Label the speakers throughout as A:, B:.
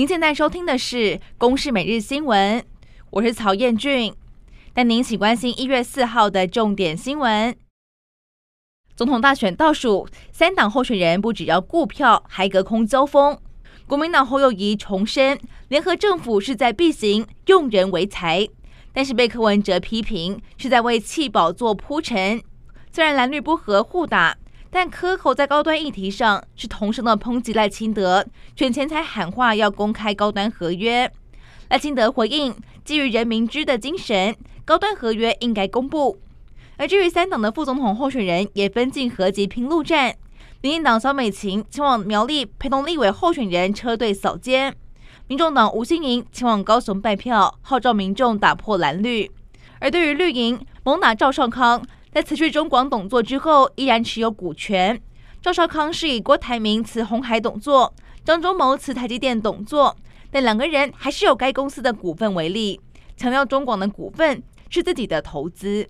A: 您现在收听的是《公视每日新闻》，我是曹彦俊，带您一起关心一月四号的重点新闻。总统大选倒数，三党候选人不只要顾票，还隔空交锋。国民党侯友谊重申，联合政府势在必行，用人为才，但是被柯文哲批评是在为弃保做铺陈。虽然蓝绿不合互打。但柯侯在高端议题上是同声的抨击赖清德，选前才喊话要公开高端合约。赖清德回应，基于人民知的精神，高端合约应该公布。而至于三党的副总统候选人也分进合击拼路战，民进党萧美琴前往苗栗陪同立委候选人车队扫街，民众党吴欣盈前往高雄拜票，号召民众打破蓝绿。而对于绿营，猛打赵少康。在辞去中广董座之后，依然持有股权。赵少康是以郭台铭辞红海董座，张忠谋辞台积电董座，但两个人还是有该公司的股份为例，强调中广的股份是自己的投资。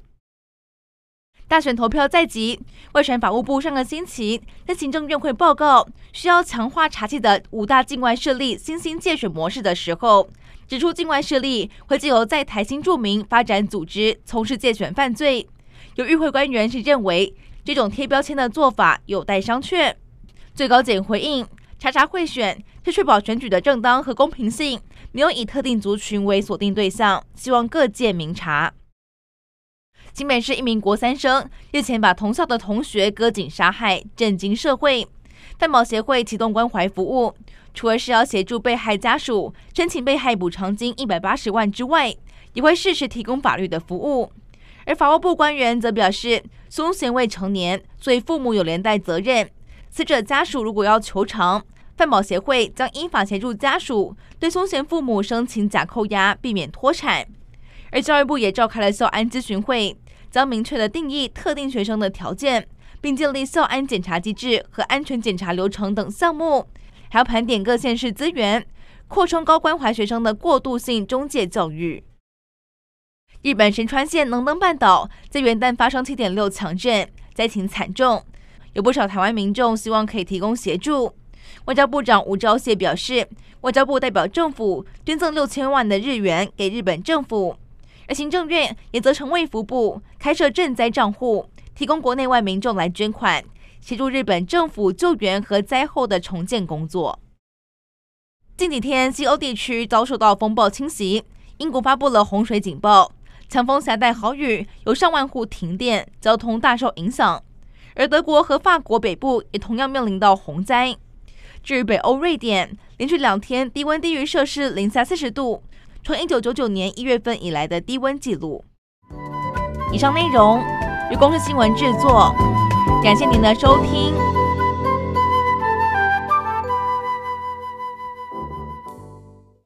A: 大选投票在即，外传法务部上个星期在行政院会报告需要强化查缉的五大境外势力新兴借选模式的时候，指出境外势力会借由在台新住民发展组织从事借选犯罪。有与会官员是认为这种贴标签的做法有待商榷。最高检回应，查查贿选是确保选举的正当和公平性，没有以特定族群为锁定对象，希望各界明察。新北市一名国三生日前把同校的同学割颈杀害，震惊社会。担保协会启动关怀服务，除了是要协助被害家属申请被害补偿金一百八十万之外，也会适时提供法律的服务。而法务部官员则表示，宗贤未成年，所以父母有连带责任。死者家属如果要求偿，犯保协会将依法协助家属对宗贤父母申请假扣押，避免脱产。而教育部也召开了校安咨询会，将明确的定义特定学生的条件，并建立校安检查机制和安全检查流程等项目，还要盘点各县市资源，扩充高关怀学生的过渡性中介教育。日本神川县能登半岛在元旦发生七点六强震，灾情惨重，有不少台湾民众希望可以提供协助。外交部长吴钊燮表示，外交部代表政府捐赠六千万的日元给日本政府，而行政院也责成卫福部开设赈灾账户，提供国内外民众来捐款，协助日本政府救援和灾后的重建工作。近几天，西欧地区遭受到风暴侵袭，英国发布了洪水警报。强风夹带豪雨，有上万户停电，交通大受影响。而德国和法国北部也同样面临到洪灾。至于北欧瑞典，连续两天低温低于摄氏零下四十度，从一九九九年一月份以来的低温记录。以上内容由公司新闻制作，感谢您的收听。